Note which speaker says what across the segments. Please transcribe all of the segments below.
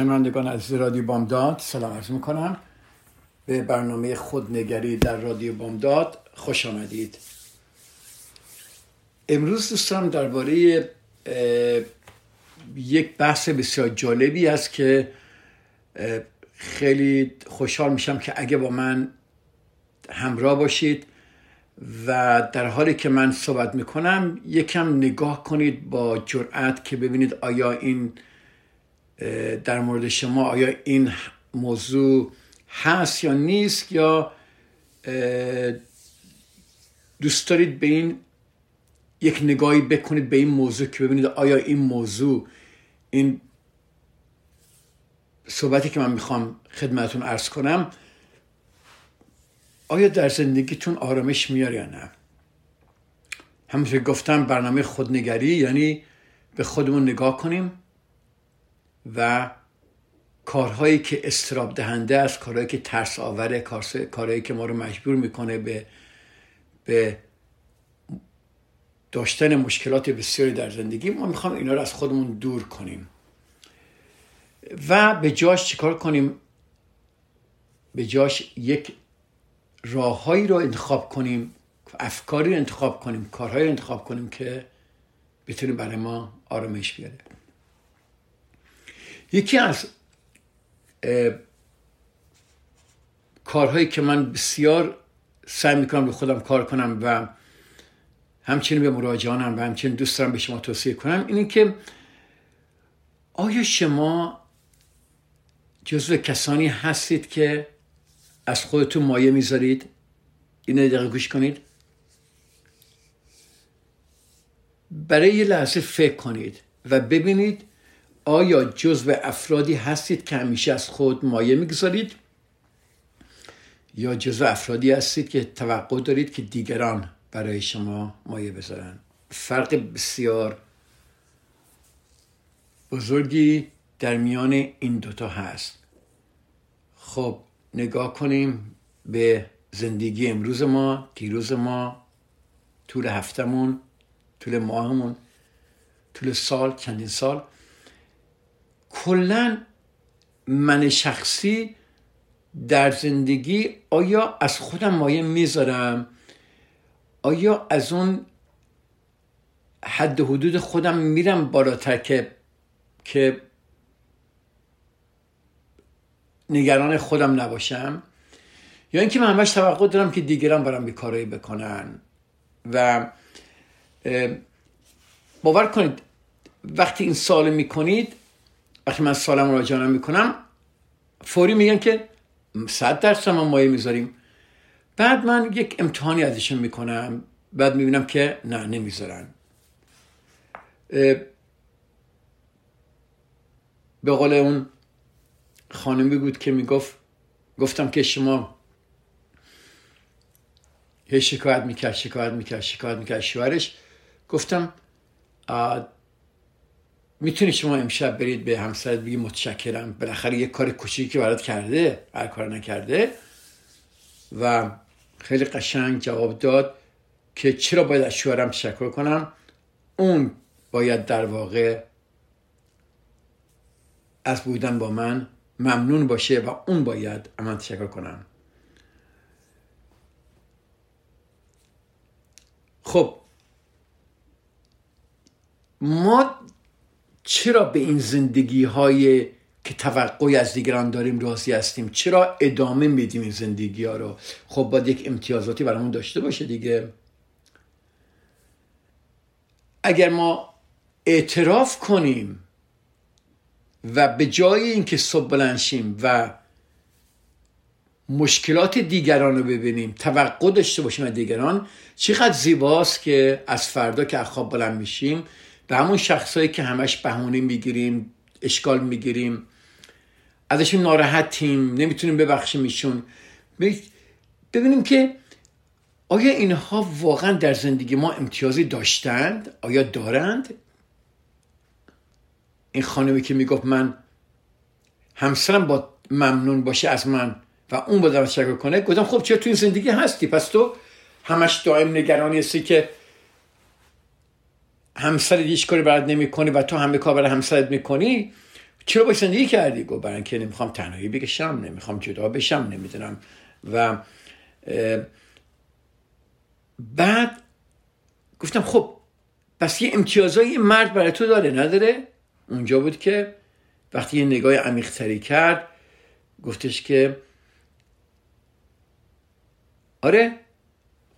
Speaker 1: شنوندگان از رادیو بامداد سلام عرض می‌کنم. به برنامه خودنگری در رادیو بامداد خوش آمدید. امروز دوستان درباره یک بحث بسیار جالبی است که خیلی خوشحال میشم که اگه با من همراه باشید و در حالی که من صحبت می‌کنم یکم نگاه کنید با جرأت که ببینید آیا این در مورد شما آیا این موضوع هست یا نیست یا دوست دارید به این یک نگاهی بکنید به این موضوع که ببینید آیا این موضوع این صحبتی که من می‌خوام خدمتون ارز کنم آیا در زندگیتون آرامش میاره یا نه؟ همونطور گفتم برنامه خودنگری یعنی به خودمون نگاه کنیم و کارهایی که استراب دهنده است کارهایی که ترس آوره کارهایی که ما رو مجبور می‌کنه به به داشتن مشکلات بسیاری در زندگی ما می‌خوام اینا رو از خودمون دور کنیم. و به جاش چیکار کنیم؟ به جاش یک راههایی رو انتخاب کنیم افکاری انتخاب کنیم کارهایی انتخاب کنیم که بتونیم برای ما آرامش بیاره. یکی از کارهایی که من بسیار سعی می‌کنم به خودم کار کنم و همچنین به مراجعانم و همچنین دوست دارم به شما توصیه کنم اینه که آیا شما جزو کسانی هستید که از خودتون مایه می‌ذارید؟ این دقیقه گوش کنید. برای یه لحظه فکر کنید و ببینید آیا جزو افرادی هستید که همیشه از خود مایه می‌گذارید؟ یا جزو افرادی هستید که توقع دارید که دیگران برای شما مایه بذارن؟ فرق بسیار بزرگی در میان این دوتا هست. خب نگاه کنیم به زندگی امروز ما دیروز ما طول هفتمون طول ماهمون طول سال چندین سال. کلا من شخصی در زندگی آیا از خودم مایه می‌ذارم؟ آیا از اون حد حدود خودم میرم بالاتر که که نگران خودم نباشم؟ یا اینکه من همش توقع دارم که دیگران برام بی کارایی بکنن و باور کنید وقتی این سال می‌کنید وقتی من سالم جانم می‌کنم. فوری میگن که صد درصد ما مایه می‌ذاریم. بعد من یک امتحانی ازشون می‌کنم. بعد می‌بینم که نه نمی‌ذارن. به قول اون خانمی بود که می‌گفت گفتم که شما هی شکایت می‌کرد شکایت می‌کرد شکایت می‌کرد. شوهرش گفتم می‌تونی شما امشب برید به همسرت بگی متشکرم. بالاخره یه کار کوچیکی برات کرده هر کار نکرده. و خیلی قشنگ جواب داد که چرا باید از شوهرم تشکر کنم؟ اون باید در واقع از بودن با من ممنون باشه و اون باید من تشکر کنم. خب ما چرا به این زندگی های که توقعی از دیگران داریم راضی هستیم چرا ادامه میدیم این زندگی ها رو؟ خب باید یک امتیازاتی برامون داشته باشه دیگه. اگر ما اعتراف کنیم و به جای اینکه صبح بلنشیم و مشکلات دیگران رو ببینیم توقع داشته باشیم از دیگران چقدر زیباست که از فردا که خواب بلند میشیم به همون شخصایی که همش بهونه می‌گیریم اشکال می‌گیریم. ازشون ناراحتیم نمی‌تونیم ببخشیم ایشون ببینیم که آیا اینها واقعا در زندگی ما امتیازی داشتند؟ آیا دارند؟ این خانمی که می‌گفت من همسرم با ممنون باشه از من و اون با تشکر کنه گفتم خب چرا تو این زندگی هستی؟ پس تو همش دائم نگرانی هستی که همسر هیچ کاری برات نمی‌کنی و تو همه کار برای همسرت می‌کنی؟ چرا با زندگی کردی؟ گفت برای اینکه نمی‌خوام تنهایی بکشم نمی‌خوام جدا بشم نمی‌دونم. و بعد گفتم خب پس یه امتیازایی مرد برای تو داره نداره؟ اونجا بود که وقتی یه نگاه عمیقتری کرد گفتش که آره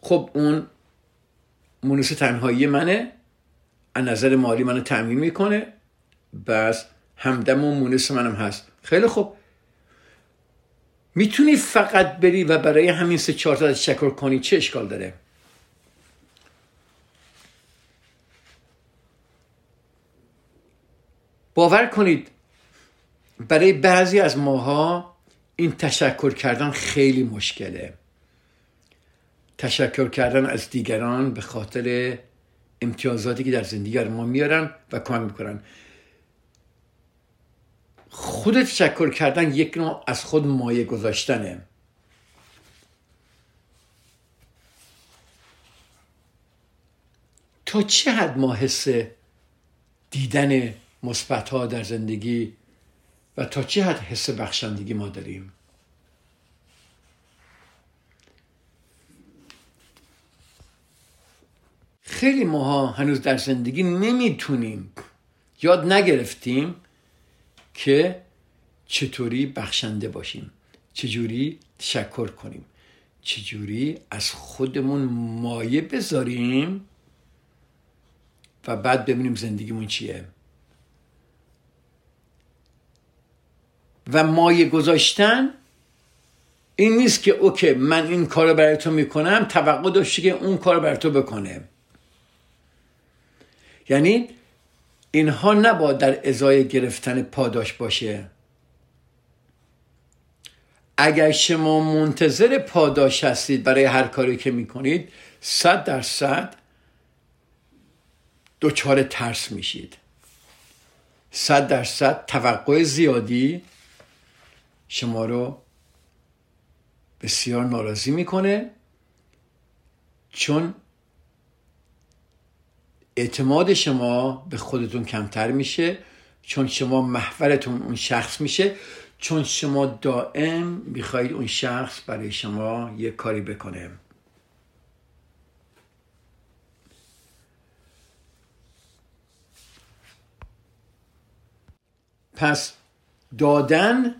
Speaker 1: خب اون مونس تنهایی منه. از نظر مالی منو تأمین می‌کنه. بس همدم و مونس منم هست. خیلی خوب. می‌تونی فقط بری و برای همین سه چهار تا تشکر کنی چه اشکال داره؟ باور کنید برای بعضی از ماها این تشکر کردن خیلی مشکله. تشکر کردن از دیگران به خاطر امتیازاتی که در زندگی ما میارن و کمک می‌کنن. خود تشکر کردن یک نوع از خود مایه گذاشتنه. تا چه حد ما حس دیدن مثبت ها در زندگی و تا چه حد حس بخشندگی ما داریم؟ خیلی ماها هنوز در زندگی نمی‌تونیم یاد نگرفتیم که چطوری بخشنده باشیم چجوری تشکر کنیم چجوری از خودمون مایه بذاریم و بعد ببینیم زندگیمون چیه. و مایه گذاشتن این نیست که اوکی من این کار رو برای تو می‌کنم توقع داشتی که اون کار برای تو بکنه. یعنی اینها نباید در ازای گرفتن پاداش باشه. اگر شما منتظر پاداش هستید برای هر کاری که می‌کنید صد درصد دچار ترس میشید. صد درصد توقع زیادی شما رو بسیار ناراضی می‌کنه چون اعتماد شما به خودتون کمتر میشه چون شما محورتون اون شخص میشه. چون شما دائم می‌خواهید اون شخص برای شما یک کاری بکنه. پس دادن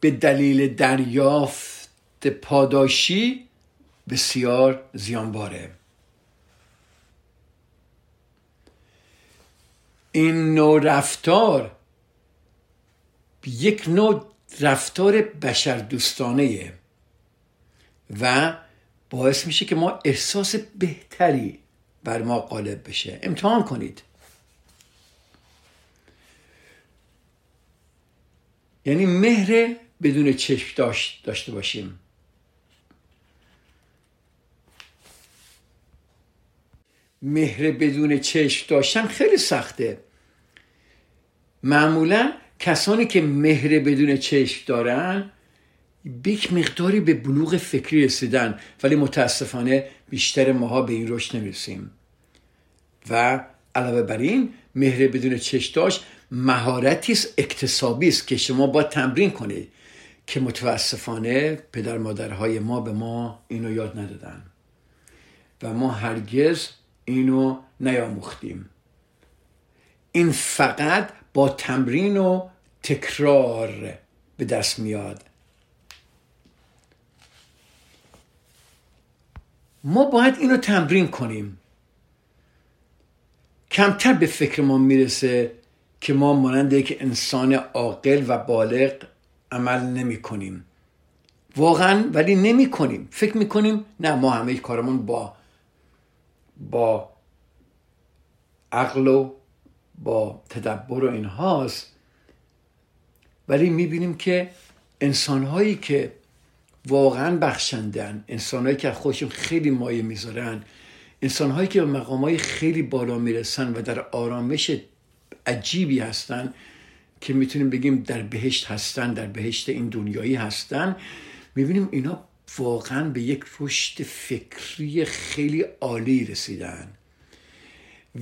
Speaker 1: به دلیل دریافت پاداشی بسیار زیانباره. این نوع رفتار یک نوع رفتار بشر دوستانه و باعث میشه که ما احساس بهتری بر ما غالب بشه. امتحان کنید. یعنی مهر بدون چشم داشت داشته باشیم. مهر بدون چشم داشتن خیلی سخته. معمولا کسانی که مهر بدون چشم دارن یک مقداری به بلوغ فکری رسیدن ولی متاسفانه بیشتر ماها به این رشد نمی‌رسیم. و علاوه بر این مهر بدون چشم داشت مهارتی است اکتسابی است که شما با تمرین کنید که متاسفانه پدر مادرهای ما به ما اینو یاد ندادن. و ما هرگز اینو نیاموختیم. این فقط با تمرین و تکرار به دست میاد. ما باید اینو تمرین کنیم. کمتر به فکر ما می‌رسه که ما مانند یک انسان عاقل و بالغ عمل نمی کنیم. واقعا ولی نمی کنیم. فکر می کنیم نه ما همه کارمون با با عقل و با تدبر و اینهاست ولی می‌بینیم که انسانهایی که واقعا بخشندن انسانهایی که خودشون خیلی مایه می‌ذارن انسانهایی که به مقامهای خیلی بالا می‌رسن و در آرامش عجیبی هستن که می‌تونیم بگیم در بهشت هستن در بهشت این دنیایی هستن می‌بینیم اینا واقعا به یک رشد فکری خیلی عالی رسیدن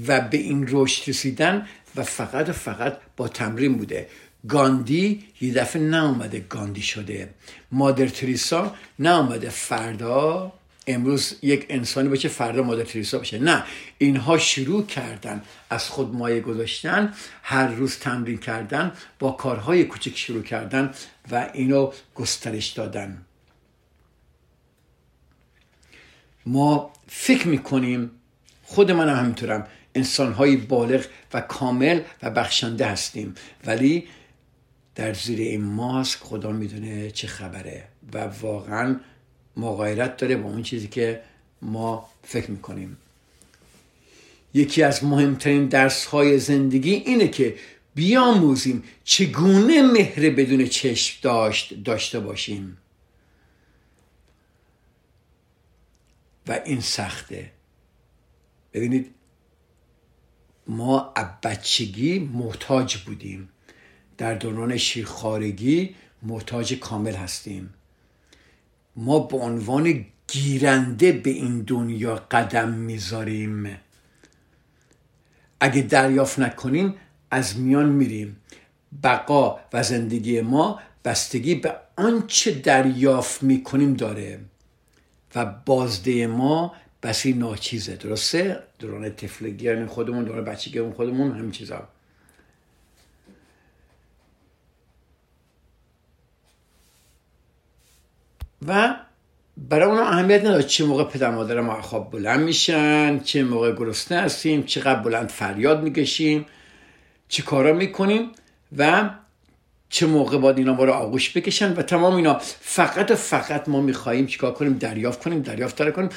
Speaker 1: و به این رشد رسیدن و فقط فقط با تمرین بوده. گاندی یه دفعه نه گاندی شده. مادر تریسا نه فردا امروز یک انسانی باشه فردا مادر تریسا باشه. نه اینها شروع کردن از خود مایه گذاشتن هر روز تمرین کردن با کارهای کوچک شروع کردن و اینو گسترش دادن. ما فکر می‌کنیم خود من هم همینطورم. انسانهای بالغ و کامل و بخشنده هستیم. ولی در زیر این ماسک خدا می‌دونه چه خبره و واقعا مغایرت داره با اون چیزی که ما فکر می‌کنیم. یکی از مهمترین درس های زندگی اینه که بیاموزیم چگونه مهر بدون چشم داشت داشته باشیم. و این سخته. ببینید ما بچگی محتاج بودیم. در دوران شیرخارگی محتاج کامل هستیم. ما به عنوان گیرنده به این دنیا قدم می‌ذاریم. اگه دریافت نکنیم از میان میریم. بقا و زندگی ما بستگی به آنچه دریافت می‌کنیم داره. و بازده ما بسی ناچیزه. درسته؟ دوران تفلگی خودمون دوران بچگی خودمون همین چیزا. و برای اونم اهمیت نداره چه موقع پدر مادر ما خواب بلند میشن چه موقع گرسنه هستیم چقدر بلند فریاد می‌کشیم چه کارا می‌کنیم. و چه موقع باید اینا ما رو آغوش بکشن و تمام اینا. فقط و فقط ما میخواییم چیکار کنیم؟ دریافت کنیم دریافت داره کنیم.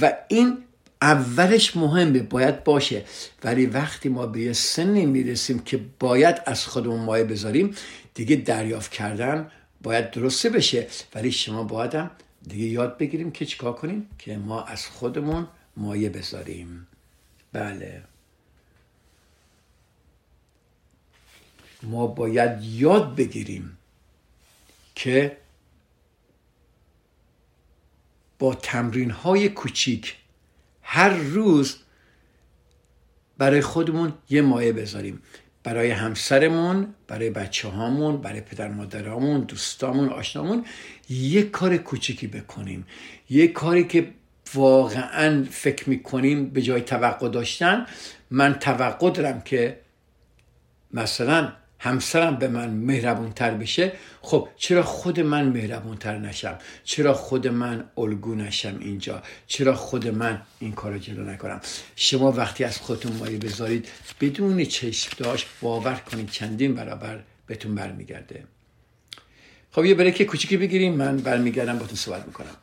Speaker 1: و این اولش مهمه باید باشه. ولی وقتی ما به یه سنی می‌رسیم که باید از خودمون مایه بذاریم دیگه دریافت کردن باید درسته بشه. ولی شما باید دیگه یاد بگیریم که چیکار کنیم؟ که ما از خودمون مایه بذاریم. بله. ما باید یاد بگیریم که با تمرین های کوچیک هر روز برای خودمون یه مایه بذاریم. برای همسرمون برای بچه هامون برای پدر مادرامون دوستامون آشنامون یک کار کوچکی بکنیم. یک کاری که واقعا فکر می‌کنیم به جای توقع داشتن من توقع دارم که مثلا همسرم به من مهربون تر بشه خب چرا خود من مهربون تر نشم؟ چرا خود من الگو نشم اینجا؟ چرا خود من این کار جلو نکنم؟ شما وقتی از خودتون مایه بذارید بدون چشم داشت باور کنید چندین برابر بهتون برمیگرده. خب یه بریک کوچیکی بگیریم من برمیگردم با تو صحبت می‌کنم.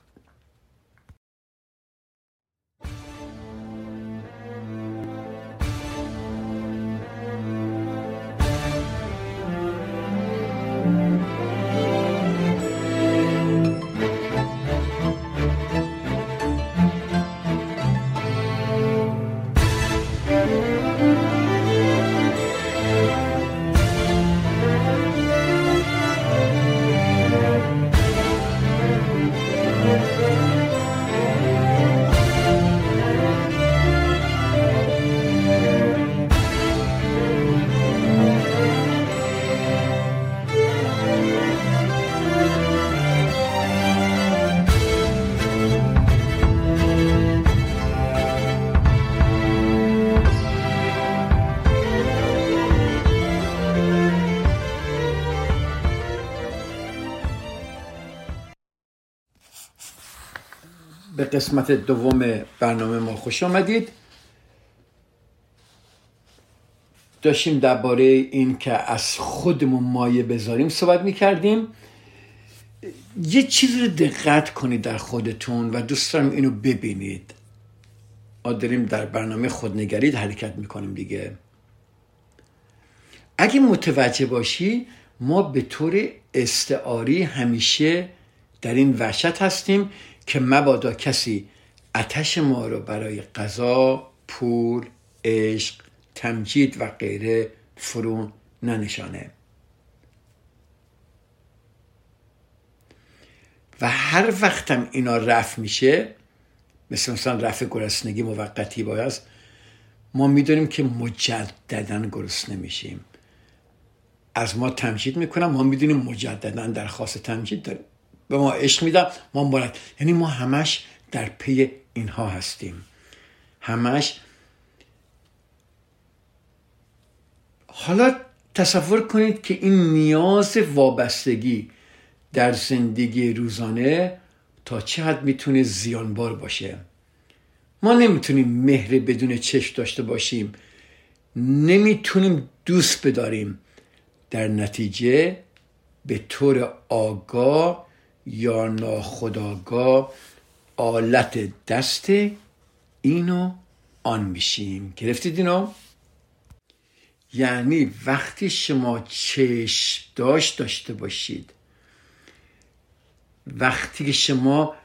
Speaker 1: قسمت دوم برنامه ما خوش آمدید. داشتیم درباره این که از خودمون مایه بذاریم صحبت می‌کردیم. یه چیز رو دقت کنید در خودتون و دوست دارم اینو ببینید. ما داریم در برنامه خودنگرید حرکت می‌کنیم دیگه. اگه متوجه باشی ما به طور استعاری همیشه در این وحشت هستیم که مبادا کسی اتش ما رو برای غذا، پول، عشق، تمجید و غیره فرون ننشانه. و هر وقتم اینا رفع میشه مثل مثلا رفع گرسنگی موقتی باید ما می‌دونیم که مجددا گرسنه میشیم. از ما تمجید می‌کنم ما می‌دونیم مجددا درخواست تمجید داریم. به ما عشق میدم ما مبارد یعنی ما همش در پی اینها هستیم. همش حالا تصور کنید که این نیاز وابستگی در زندگی روزانه تا چه حد می‌تونه زیانبار باشه. ما نمی‌تونیم مهر بدون چشم داشته باشیم. نمی‌تونیم دوست بداریم. در نتیجه به طور آگاه یا ناخداگاه آلت دست اینو آن میشیم گرفتید اینو؟ یعنی وقتی شما چشم داشت داشته باشید وقتی که شما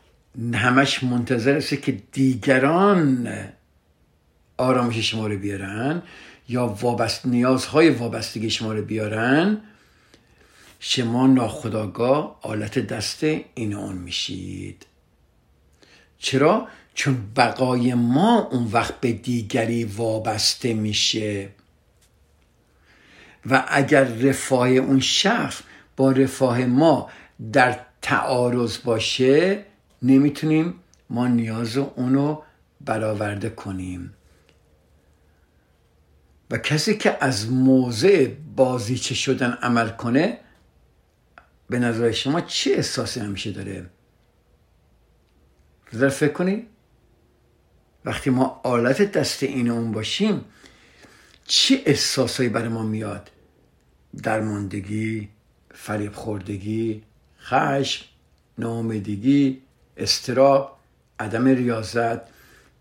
Speaker 1: همش منتظر است که دیگران آرامش شما رو بیارن یا وابست نیازهای وابستگی شما رو بیارن شما ناخداگاه آلت دست این اون میشید. چرا؟ چون بقای ما اون وقت به دیگری وابسته میشه. و اگر رفاه اون شخص با رفاه ما در تعارض باشه نمی‌تونیم ما نیاز اونو برآورده کنیم. و کسی که از موضع بازیچه شدن عمل کنه به نظر شما چه احساسی همیشه داره؟ در فکر کنید وقتی ما آلت دست این اون باشیم چه احساسایی برای ما میاد؟ درماندگی فریب خوردگی خشم ناامیدگی استراب عدم ریاضت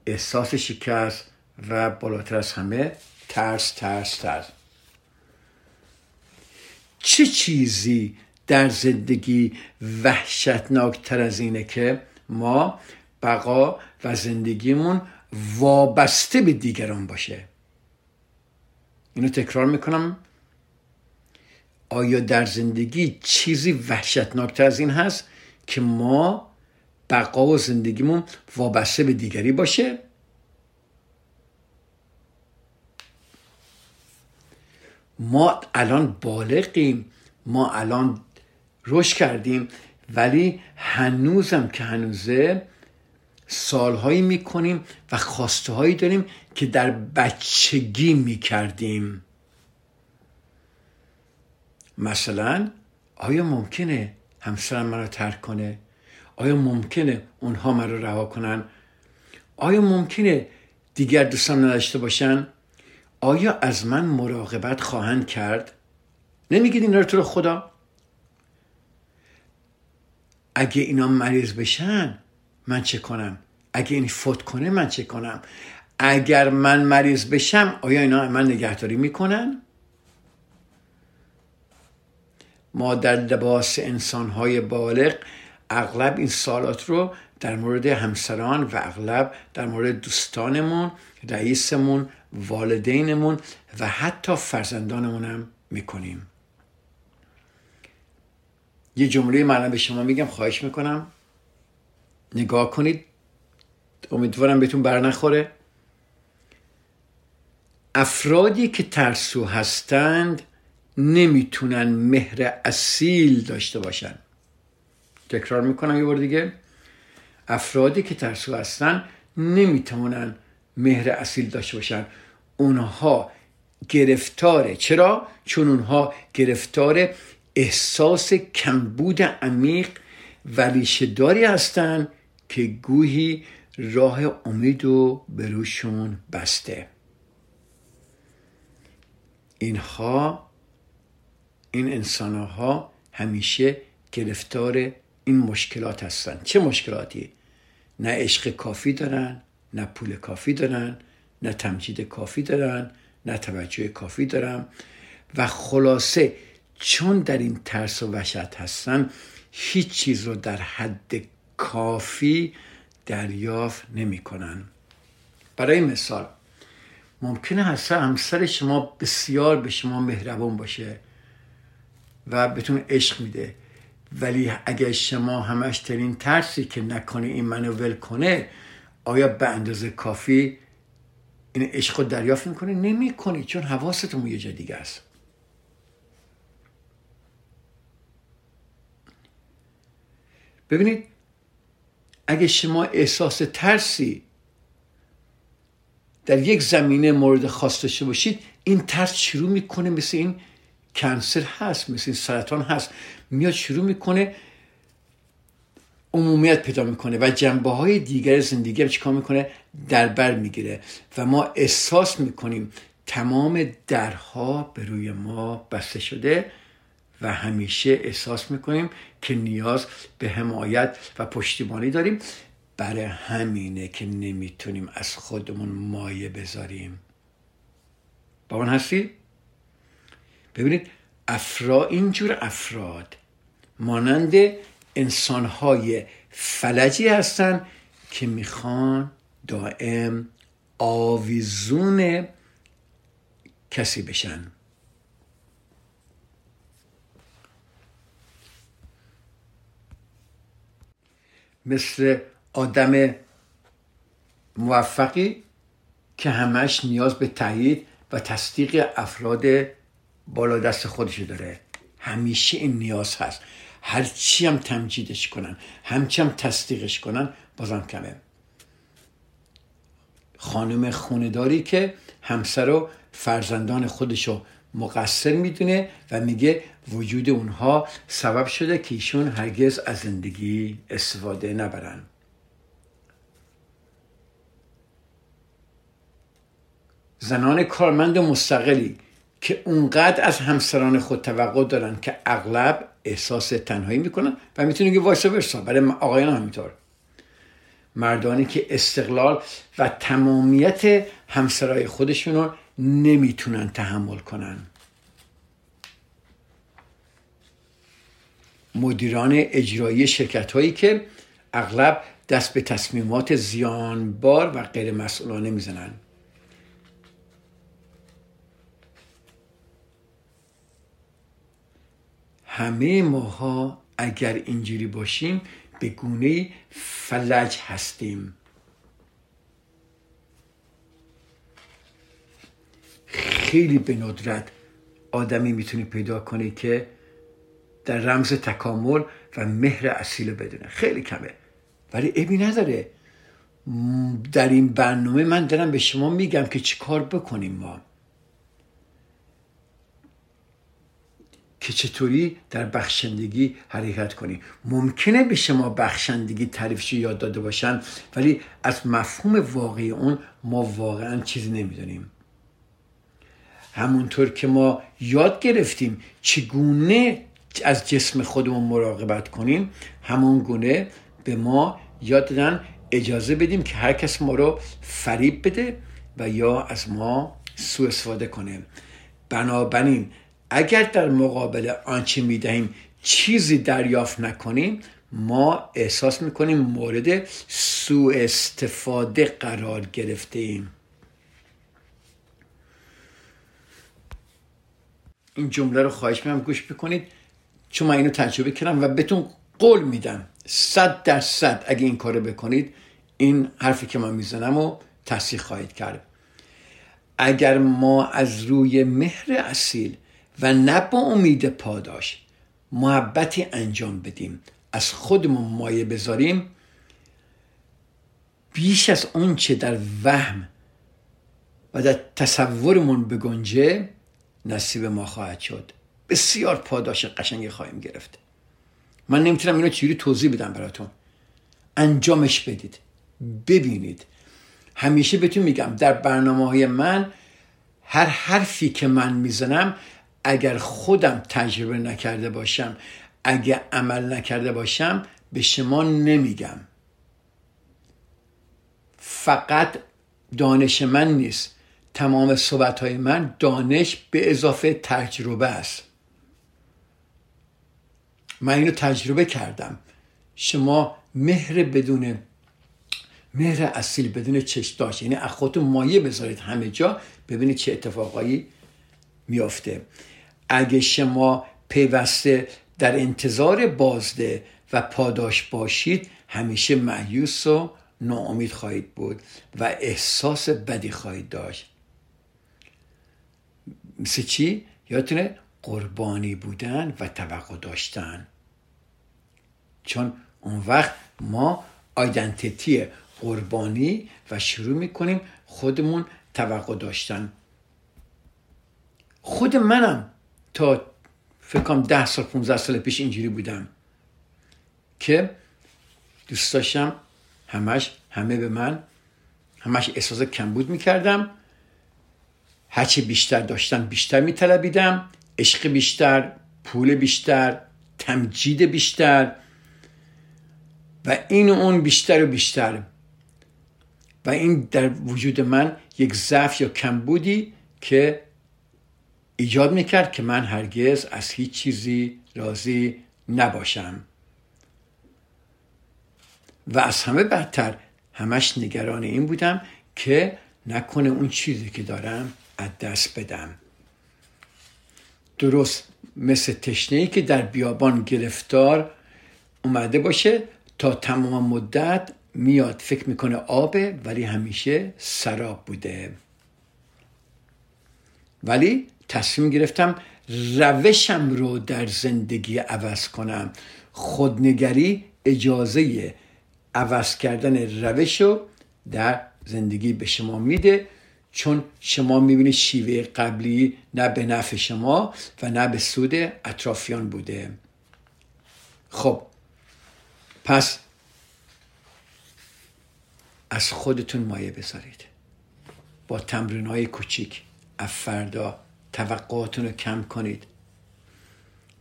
Speaker 1: احساس شکست و بالاتر از همه ترس ترس ترس. چه چیزی در زندگی وحشتناکتر از اینه که ما بقا و زندگیمون وابسته به دیگران باشه. اینو تکرار می‌کنم. آیا در زندگی چیزی وحشتناکتر از این هست که ما بقا و زندگیمون وابسته به دیگری باشه؟ ما الان بالغیم. ما الان رشد کردیم. ولی هنوزم که هنوزه سالهایی می‌کنیم و خواسته هایی داریم که در بچگی می‌کردیم. مثلا آیا ممکنه همسرم من رو ترک کنه؟ آیا ممکنه اونها من رو رها کنن؟ آیا ممکنه دیگر دوستم نداشته باشن؟ آیا از من مراقبت خواهند کرد؟ نمیگید این رو خدا؟ اگه اینا مریض بشن من چه کنم؟ اگه این فوت کنه من چه کنم؟ اگر من مریض بشم آیا اینا من نگهداری می‌کنن؟ ما در لباس انسانهای بالغ اغلب این سالات رو در مورد همسران و اغلب در مورد دوستانمون رئیسمون والدینمون و حتی فرزندانمون هم می‌کنیم. یه جمله من به شما میگم خواهش می‌کنم. نگاه کنید. امیدوارم بهتون برنخوره افرادی که ترسو هستند نمی‌تونن مهر اصیل داشته باشن. تکرار می‌کنم یه بار دیگه. افرادی که ترسو هستن نمی‌تونن مهر اصیل داشته باشن. اونها گرفتاره. چرا؟ چون اونها گرفتار احساس کمبود عمیق و ریشهداری هستن که گویی راه امید و بروشون بسته. اینها این انسان ها همیشه گرفتار این مشکلات هستن. چه مشکلاتی؟ نه عشق کافی دارن نه پول کافی دارن نه تمجید کافی دارن نه توجه کافی دارن. و خلاصه چون در این ترس و وحشت هستن هیچ چیز رو در حد کافی دریافت نمی‌کنن. برای مثال ممکنه هسته همسر شما بسیار به شما مهربان باشه و بهتون عشق میده. ولی اگر شما همش در این ترسی که نکنه این منو ول کنه آیا به اندازه کافی این عشق رو دریافت می‌کنه نمی‌کنی چون حواستون یه جا دیگه است. ببینید اگه شما احساس ترسی در یک زمینه مورد خاص داشته باشید این ترس شروع می‌کنه مثل این کنسر هست مثل این سرطان هست. میاد شروع می‌کنه عمومیت پیدا می‌کنه و جنبه های دیگر زندگی هم چیکار می‌کنه؟ در بر می‌گیره. و ما احساس می‌کنیم تمام درها به روی ما بسته شده. و همیشه احساس می‌کنیم که نیاز به حمایت و پشتیبانی داریم. برای همینه که نمی‌تونیم از خودمون مایه بذاریم. با من هستی؟ ببینید افراد اینجور افراد مانند انسانهای فلجی هستن که می‌خوان دائم آویزون کسی بشن. مثل آدم موفقی که همش نیاز به تایید و تصدیق افراد بالا دست خودش داره. همیشه این نیاز هست. هرچی هم تمجیدش کنن همچی هم تصدیقش کنن بازم کمه. خانم خونداری که همسر و فرزندان خودشو مقصر می‌دونه و میگه وجود اونها سبب شده که ایشون هرگز از زندگی استفاده نبرن. زنان کارمند مستقلی که اونقدر از همسران خود توقع دارن که اغلب احساس تنهایی می‌کنن و می‌تونن که وایسا برسا برای آقایان همینطور. مردانی که استقلال و تمامیت همسرای خودشون رو نمی‌تونن تحمل کنن. مدیران اجرایی شرکت هایی که اغلب دست به تصمیمات زیانبار و غیر مسئولانه می‌زنن. همه ماها اگر اینجوری باشیم به گونه فلج هستیم. خیلی به ندرت آدمی می‌تونی پیدا کنی که در رمز تکامل و مهر اصیل بدونه خیلی کمه. ولی ابی نداره. در این برنامه من دارم به شما میگم که چیکار بکنیم ما. که چطوری در بخشندگی حرکت کنی ممکنه به شما بخشندگی تعریفش یاد داده باشن ولی از مفهوم واقعی اون ما واقعا چیزی نمی‌دونیم. همونطور که ما یاد گرفتیم چگونه از جسم خودمون مراقبت کنیم. همون گونه به ما یاد دادن اجازه بدیم که هر کس ما رو فریب بده و یا از ما سوء استفاده کنه. بنابراین اگر در مقابل آنچه می‌دهیم چیزی دریافت نکنیم ما احساس می‌کنیم مورد سوء استفاده قرار گرفته ایم این جمله رو خواهش می‌کنم گوش بکنید. چون من اینو تجربه کردم و بهتون قول میدم. صد درصد اگه این کارو بکنید این حرفی که من می‌زنم و تصدیق خواهید کرد. اگر ما از روی مهر اصیل و نه با امید پاداش محبتی انجام بدیم از خودمون مایه بذاریم بیش از اون چه در وهم و در تصورمون بگنجه نصیب ما خواهد شد. بسیار پاداش قشنگی خواهیم گرفت. من نمی‌تونم اینو چیزی توضیح بدم براتون. انجامش بدید. ببینید. همیشه بهتون میگم در برنامه های من هر حرفی که من می‌زنم اگر خودم تجربه نکرده باشم اگر عمل نکرده باشم به شما نمیگم. فقط دانش من نیست. تمام صحبت های من دانش به اضافه تجربه است. من اینو تجربه کردم. شما مهر بدون مهر اصیل بدون چشم داشت. یعنی از مایه بذارید همه جا ببینید چه اتفاقایی میافته. اگه شما پیوسته در انتظار بازده و پاداش باشید همیشه معیوس و ناامید خواهید بود و احساس بدی خواهید داشت. مثل چی؟ یادتونه؟ قربانی بودن و توقع داشتن. چون اون وقت ما آیدنتیتی قربانی و شروع می‌کنیم خودمون توقع داشتن. خود منم تا فکر کنم ده سال 15 سال پیش اینجوری بودم که دوست داشتم همش همه به من همش احساس کمبود می‌کردم. هرچی بیشتر داشتم بیشتر میطلبیدم عشق بیشتر پول بیشتر تمجید بیشتر. و این و اون بیشتر و بیشتر. و این در وجود من یک ضعف یا کمبودی که ایجاد می‌کرد که من هرگز از هیچ چیزی راضی نباشم. و از همه بدتر همش نگران این بودم که نکنه اون چیزی که دارم از دست بدم. درست مثل تشنه که در بیابان گرفتار اومده باشه تا تمام مدت میاد فکر می‌کنه آبه ولی همیشه سراب بوده. ولی تصمیم گرفتم روشم رو در زندگی عوض کنم. خودنگری اجازه عوض کردن روش رو در زندگی به شما میده چون شما می‌بینید شیوه قبلی نه به نفع شما و نه به سود اطرافیان بوده. خب پس از خودتون مایه بذارید. با تمرین های کوچیک از فردا توقعاتون رو کم کنید.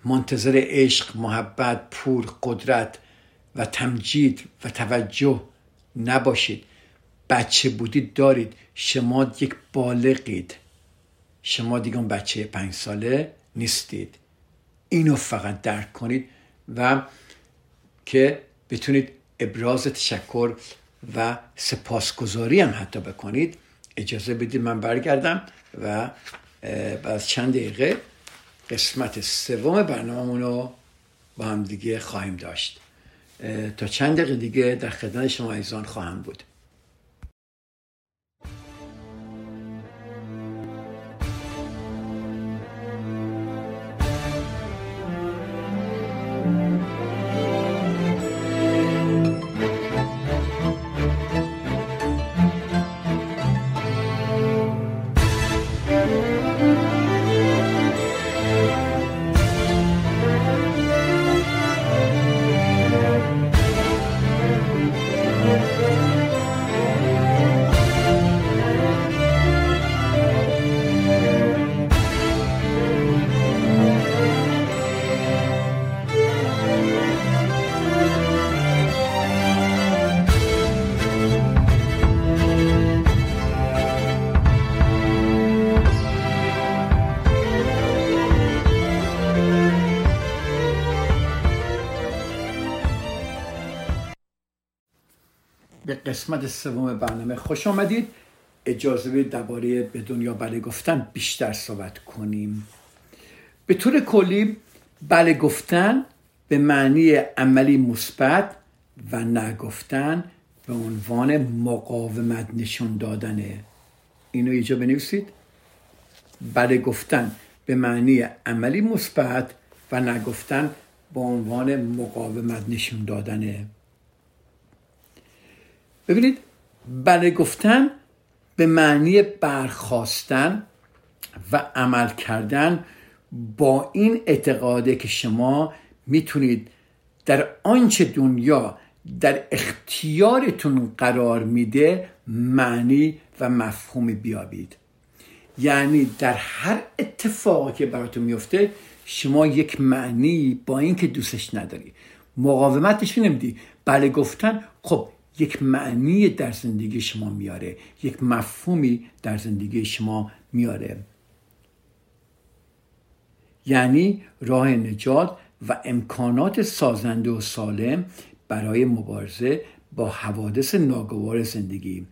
Speaker 1: منتظر عشق محبت پول قدرت و تمجید و توجه نباشید. بچه بودید دارید. شما یک بالغید. شما دیگه اون بچه پنج ساله نیستید. اینو فقط درک کنید و که بتونید ابراز تشکر و سپاسگزاری هم حتی بکنید. اجازه بدید من برگردم و بعد چند دقیقه قسمت سوم برنامه رو با هم دیگه خواهیم داشت. تا چند دقیقه دیگه در خدمت شما ایزان خواهم بود. قسمت سوم برنامه خوش آمدید. اجازه بدید درباره به دنیا بله گفتن بیشتر صحبت کنیم. به طور کلی بله گفتن به معنی عملی مثبت و نگفتن به عنوان مقاومت نشون دادنه اینو اینجا بنویسید. بله گفتن به معنی عملی مثبت و نگفتن به عنوان مقاومت نشون دادنه ببینید بله گفتن به معنی برخواستن و عمل کردن با این اعتقاده که شما می‌تونید در آنچه دنیا در اختیارتون قرار میده معنی و مفهومی بیابید. یعنی در هر اتفاقی که براتون میفته شما یک معنی با اینکه دوستش نداری. مقاومت نشون نمیدی بله گفتن خب یک معنی در زندگی شما میاره یک مفهومی در زندگی شما میاره. یعنی راه نجات و امکانات سازنده و سالم برای مبارزه با حوادث ناگوار زندگی.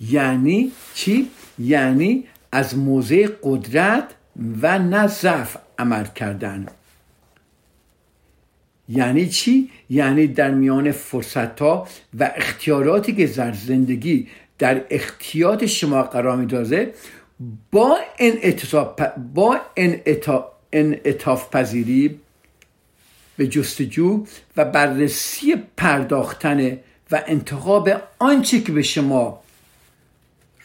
Speaker 1: یعنی چی؟ یعنی از موضع قدرت و نه ضعف عمل کردن. یعنی چی؟ یعنی در میان فرصت ها و اختیاراتی که در زندگی در اختیارات شما قرار میدازه با با انعطاف پذیری به جستجو و بررسی پرداختن و انتخاب آنچه که به شما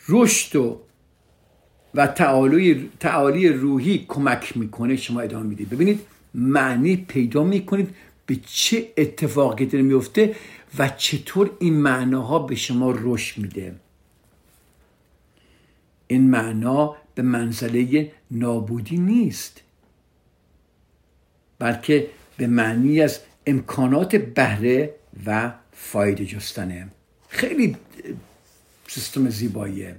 Speaker 1: رشد و و تعالی, تعالی روحی کمک می‌کنه شما ادامه می‌دید ببینید معنی پیدا می‌کنید به چه اتفاقی داره میفته و چطور این معناها به شما رشد میده. این معنا به منزله نابودی نیست بلکه به معنی از امکانات بهره و فایده جستنه. خیلی سیستم زیباییه.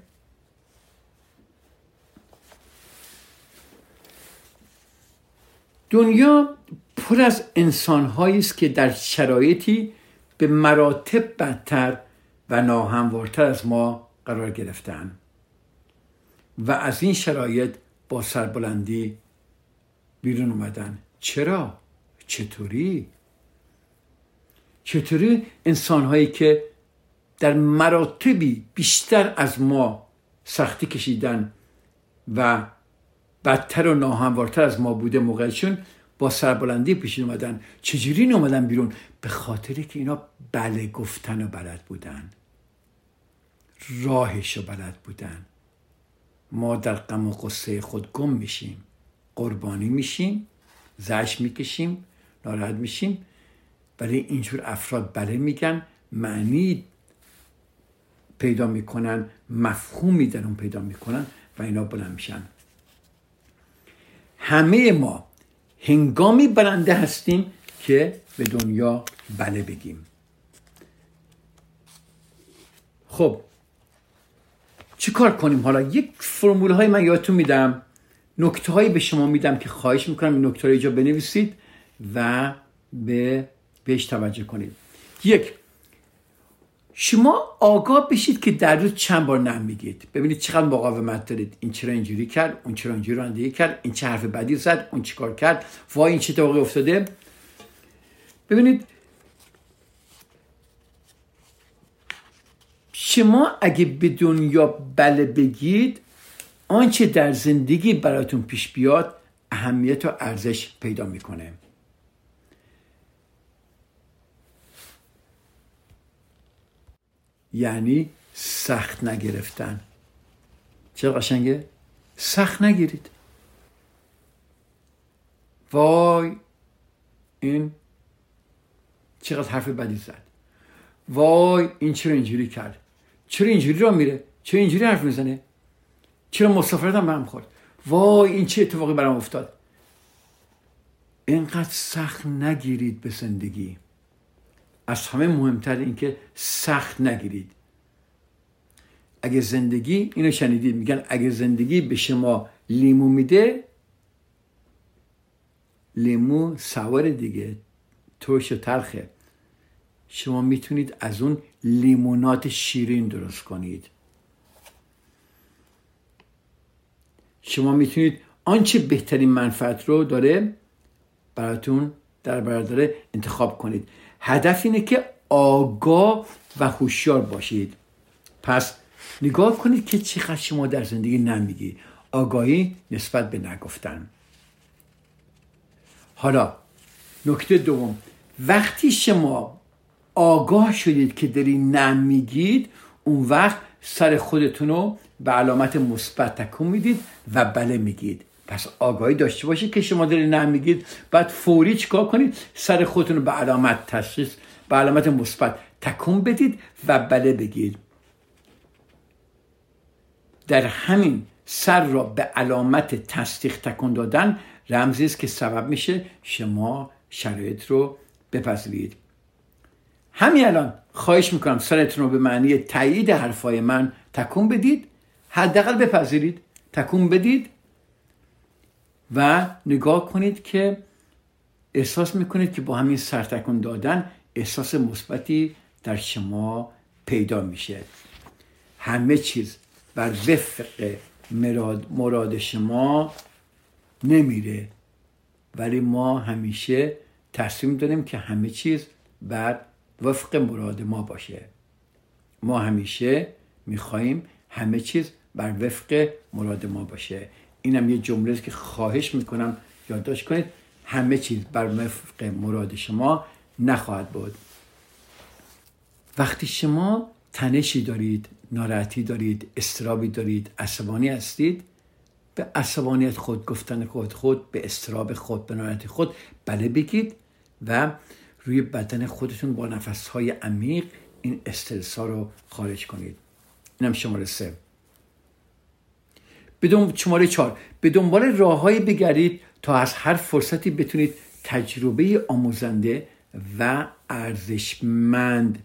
Speaker 1: دنیا پر از انسانهایی است که در شرایطی به مراتب بدتر و ناهموارتر از ما قرار گرفتن و از این شرایط با سربلندی بیرون اومدن چرا؟ چطوری؟ چطوری انسانهایی که در مراتبی بیشتر از ما سختی کشیدن و بدتر و ناهموارتر از ما بوده موقعشون با سربلندی پیشین اومدن. چجوری اومدن بیرون؟ به خاطری که اینا بله گفتن و بلد بودن. راهش و بلد بودن. ما در غم و قصه خود گم میشیم. قربانی میشیم. زش می‌کشیم. ناراحت میشیم. ولی اینجور افراد بله میگن. معنی پیدا می‌کنن مفهومی در اون پیدا می‌کنن و اینا بلند میشن. همه ما هنگامی برنده هستیم که به دنیا بله بگیم. خب چی کار کنیم؟ حالا یک فرمول های من یادتون میدم نکته هایی به شما میدم که خواهش می‌کنم این نکته اینجا بنویسید و به بهش توجه کنید. یک شما آگاه بشید که در روز چند بار نم میگید ببینید چقدر مقاومت دارید. این چرا اینجوری کرد اون چرا اینجوری رانندگی کرد این چه حرف بدی زد اون چیکار کرد وای این چه اتفاقی افتاده. ببینید شما اگه به دنیا بله بگید آنچه در زندگی براتون پیش بیاد اهمیت و ارزش پیدا می‌کنه. یعنی سخت نگرفتن. چه قشنگه؟ سخت نگیرید. وای این چقدر حرف بدی زد. وای این چرا اینجوری کرد؟ چرا اینجوری را میره؟ چرا اینجوری حرف می‌زنه؟ چرا مسافرتم به هم خورد؟ وای این چه اتفاقی برام افتاد؟ اینقدر سخت نگیرید به زندگی. از همه مهمتر اینکه سخت نگیرید. اگه زندگی اینو شنیدید میگن اگه زندگی به شما لیمو میده لیمو سوار دیگه ترش و تلخه شما می‌تونید از اون لیمونات شیرین درست کنید. شما می‌تونید آنچه بهترین منفعت رو داره براتون در برادره انتخاب کنید. هدف اینه که آگاه و هوشیار باشید. پس نگاه کنید که چقدر شما در زندگی نمیگی. آگاهی نسبت به نگفتن. حالا نکته دوم. وقتی شما آگاه شدید که داری نمیگید اون وقت سر خودتون رو به علامت مثبت تکون می‌دید و بله میگید. پس آگاهی داشته باشید که شما دارید نه میگید. بعد فوری چیکار کنید؟ سر خودتون رو به علامت تشخیص به علامت مثبت تکون بدید و بله بگید. در همین سر را به علامت تصدیق تکون دادن رمزی است که سبب میشه شما شرایط رو بپذیرید. همین الان خواهش می‌کنم سرتون رو به معنی تایید حرفای من تکون بدید. حداقل بپذیرید. تکون بدید. و نگاه کنید که احساس می‌کنید که با همین سرتکون دادن احساس مثبتی در شما پیدا میشه. همه چیز بر وفق مراد, مراد شما نمیره. ولی ما همیشه تصمیم داریم که همه چیز بر وفق مراد ما باشه. ما همیشه میخواییم همه چیز بر وفق مراد ما باشه. اینم یه جمله است که خواهش می‌کنم یادداشت کنید. همه چیز بر وفق مراد شما نخواهد بود. وقتی شما تنشی دارید ناراحتی دارید استرابی دارید عصبانی هستید به عصبانیت خود گفتن خود خود به استراب خود به ناراحتی خود بله بگید و روی بدن خودتون با نفس های عمیق این استرس ها رو خارج کنید. اینم شماره سه. بدون شماره چهار. به دنبال راههایی بگردید تا از هر فرصتی بتونید تجربه آموزنده و ارزشمند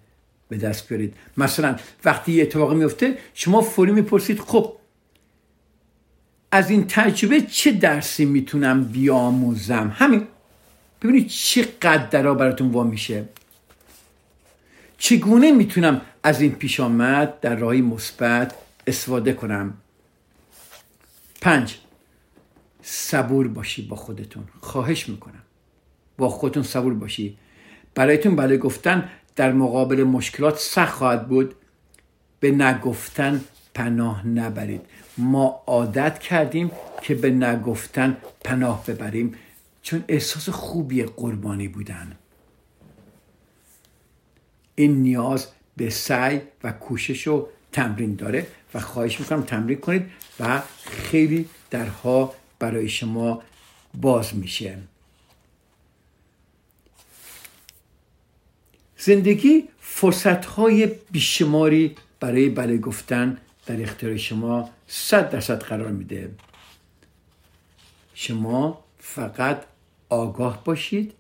Speaker 1: به دست بیارید. مثلا وقتی یه اتفاقی میفته شما فوری می‌پرسید خب از این تجربه چه درسی می‌تونم بیاموزم؟ همین. ببینید چقدر درا براتون وا میشه. چگونه می‌تونم از این پیش آمد در راهی مثبت استفاده کنم؟ پنج. صبور باشی با خودتون. خواهش می‌کنم. با خودتون صبور باشی. برایتون بله گفتن در مقابل مشکلات سخت خواهد بود. به نگفتن پناه نبرید. ما عادت کردیم که به نگفتن پناه ببریم. چون احساس خوبی قربانی بودن. این نیاز به سعی و کوشش و تمرین داره. و خواهش می‌کنم تمرین کنید و خیلی درها برای شما باز میشه. زندگی فرصت های بیشماری برای بله گفتن در اختیار شما صد درصد قرار میده. شما فقط آگاه باشید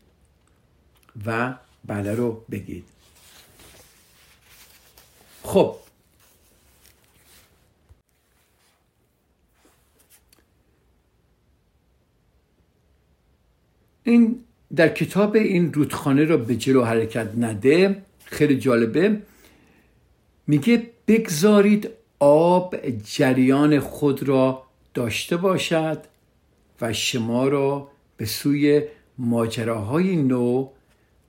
Speaker 1: و بله رو بگید. خب این در کتاب این رودخانه را به جلو حرکت نده خیلی جالبه. میگه بگذارید آب جریان خود را داشته باشد و شما را به سوی ماجراهای نو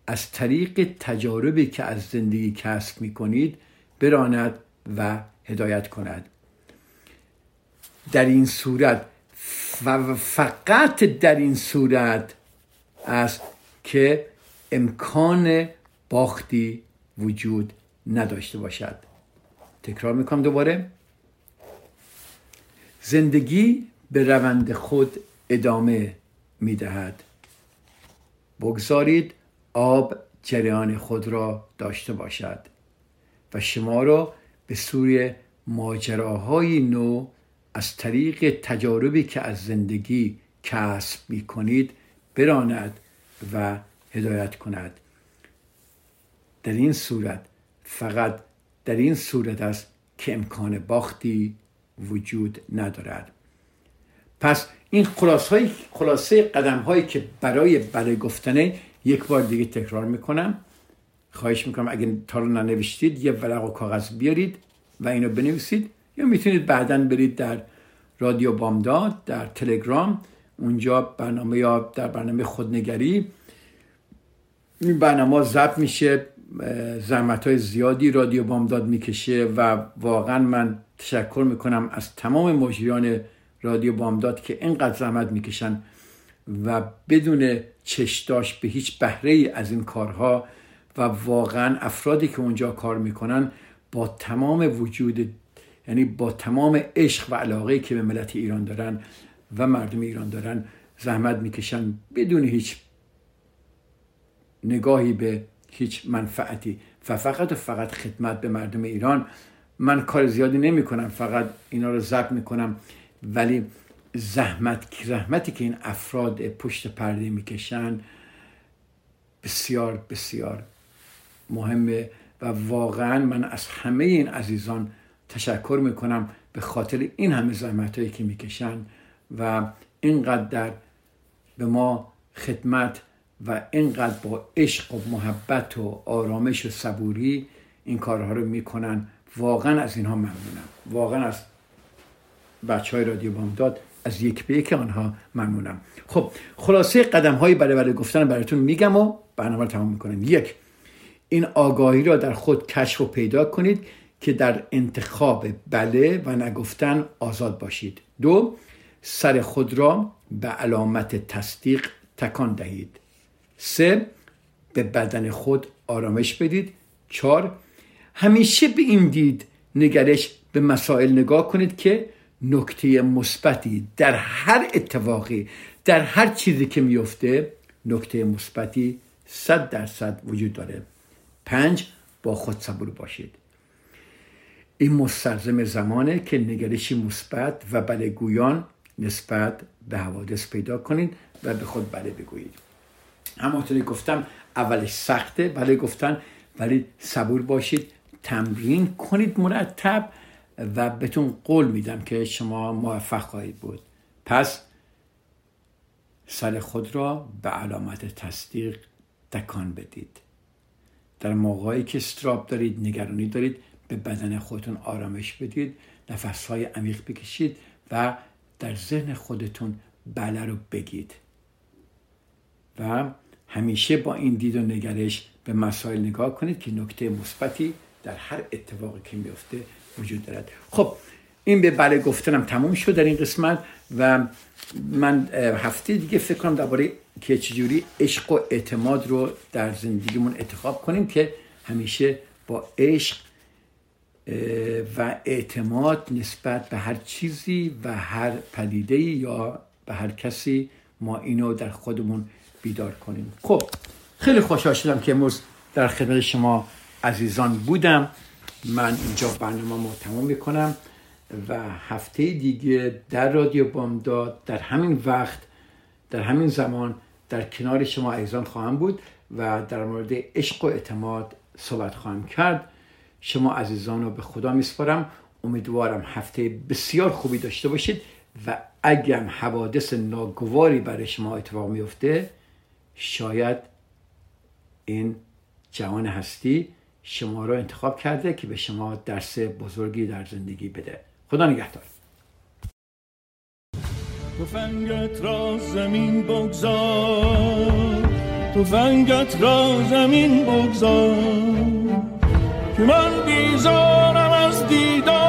Speaker 1: از طریق تجاربی که از زندگی کسب می کنید براند و هدایت کند. در این صورت و فقط در این صورت است که امکان باختی وجود نداشته باشد. تکرار می‌کنم دوباره. زندگی به روند خود ادامه می‌دهد. بگذارید آب جریان خود را داشته باشد و شما را به سوی ماجراهای نو از طریق تجاربی که از زندگی کسب می کنید براند و هدایت کند. در این صورت فقط در این صورت است که امکان باختی وجود ندارد. پس این خلاصه, خلاصه قدم هایی که برای برای گفتنه یک بار دیگه تکرار می‌کنم. خواهش می‌کنم اگه تا رو ننوشتید یه ورق و کاغذ بیارید و اینو بنویسید. یا می‌تونید بعدا برید در رادیو بامداد در تلگرام اونجا برنامه یا در برنامه خودنگری. این برنامه ضبط میشه زحمت های زیادی رادیو بامداد می‌کشه و واقعا من تشکر می‌کنم از تمام مجریان رادیو بامداد که اینقدر زحمت می‌کشن و بدون چشداش به هیچ بهره ای از این کارها و واقعا افرادی که اونجا کار می‌کنن با تمام وجود یعنی با تمام عشق و علاقه که به ملت ایران دارن و مردم ایران دارن زحمت می‌کشن بدون هیچ نگاهی به هیچ منفعتی. و فقط و فقط خدمت به مردم ایران. من کار زیادی نمی کنم فقط اینا رو ضبط می کنم ولی زحمت زحمتی که این افراد پشت پرده می‌کشن بسیار بسیار مهمه و واقعا من از همه این عزیزان تشکر می‌کنم به خاطر این همه زحمت هایی که می‌کشن. و اینقدر به ما خدمت و اینقدر با عشق و محبت و آرامش و صبوری این کارها رو می‌کنن. واقعا از اینها ممنونم. واقعا از بچه های رادیو بامداد از یک به یک آنها ممنونم. خب خلاصه قدم هایی برای برای گفتن براتون میگم و برنامه رو تمام می‌کنم. یک این آگاهی را در خود کشف و پیدا کنید که در انتخاب بله و نگفتن آزاد باشید. دو سر خود را به علامت تصدیق تکان دهید. سه به بدن خود آرامش بدید. چهار همیشه به این دید نگرش به مسائل نگاه کنید که نکته مثبتی در هر اتفاقی در هر چیزی که میفته نکته مثبتی صد درصد وجود داره. پنج با خود صبور باشید. این مستلزم زمانه که نگرشی مثبت و بله گویان نسبت به حوادث پیدا کنید و به خود بله بگویید. همونطوری گفتم اولش سخته بله گفتن ولی صبور باشید تمرین کنید مرتب و بهتون قول میدم که شما موفق خواهید بود. پس سر خود را به علامت تصدیق تکان بدید. در موقعی که استراب دارید نگرانی دارید به بدن خودتون آرامش بدید های عمیق بکشید و در ذهن خودتون بله رو بگید. و همیشه با این دید و نگرش به مسائل نگاه کنید که نکته مثبتی در هر اتفاقی که میفته وجود دارد. خب این به بله گفتنم تموم شد در این قسمت و من هفته دیگه فکر کنم درباره که چجوری عشق و اعتماد رو در زندگیمون انتخاب کنیم که همیشه با عشق و اعتماد نسبت به هر چیزی و هر پدیده یا به هر کسی ما اینو در خودمون بیدار کنیم. خب خیلی خوشحال شدم که امروز در خدمت شما عزیزان بودم. من اینجا برنامه ما تمام می‌کنم و هفته دیگه در رادیو بامداد در همین وقت در همین زمان در کنار شما عزیزان خواهم بود و در مورد عشق و اعتماد صحبت خواهم کرد. شما عزیزان رو به خدا میسپارم. امیدوارم هفته بسیار خوبی داشته باشید و اگر حوادث ناگواری برای شما اتفاق میفته شاید این جوان هستی شما را انتخاب کرده که به شما درس بزرگی در زندگی بده. خدا نگهدار.
Speaker 2: فنگت را زمین بگذار. فنگت را زمین بگذار. من بیزارم از دیدار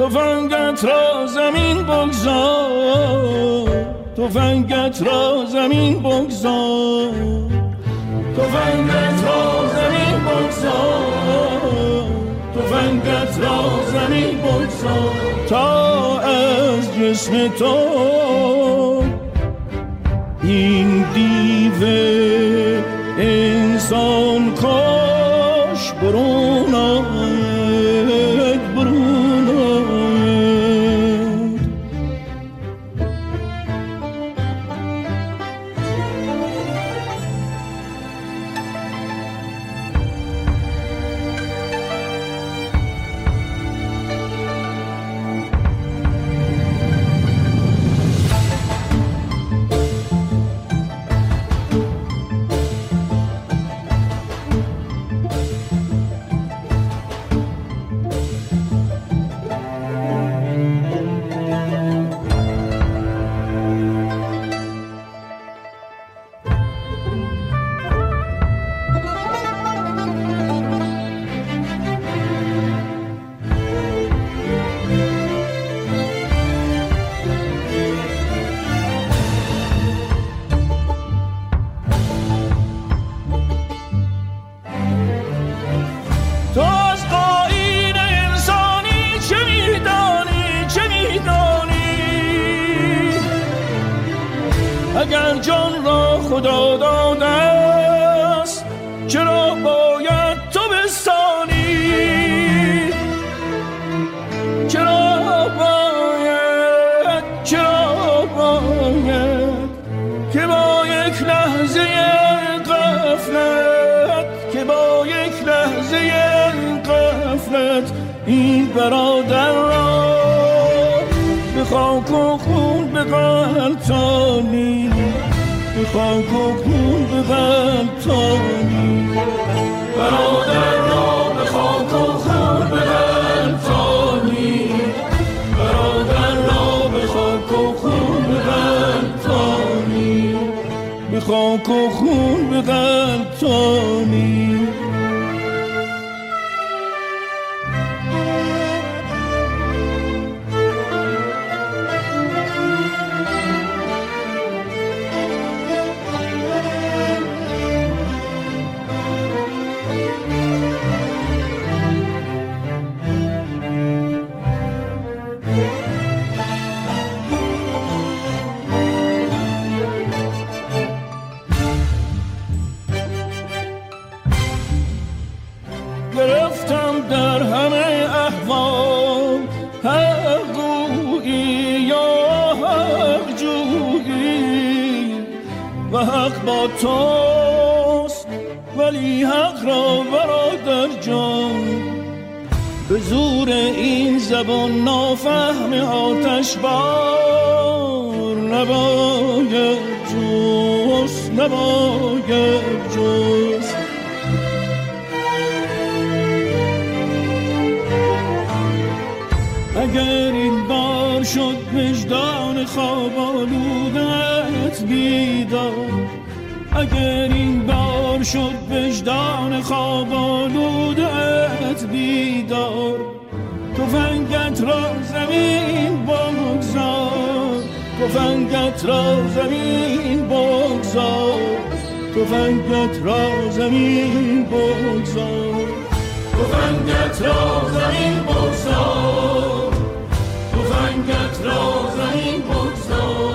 Speaker 2: تفنگت را زمین بگذار. تفنگت را زمین بگذار. تفنگت را زمین بگذار. تفنگت را زمین بگذار. تا از جسم تو این دیوه Wishbone. تفنگت را زمین بگذار. تفنگت را زمین بگذار. تفنگت را زمین بگذار.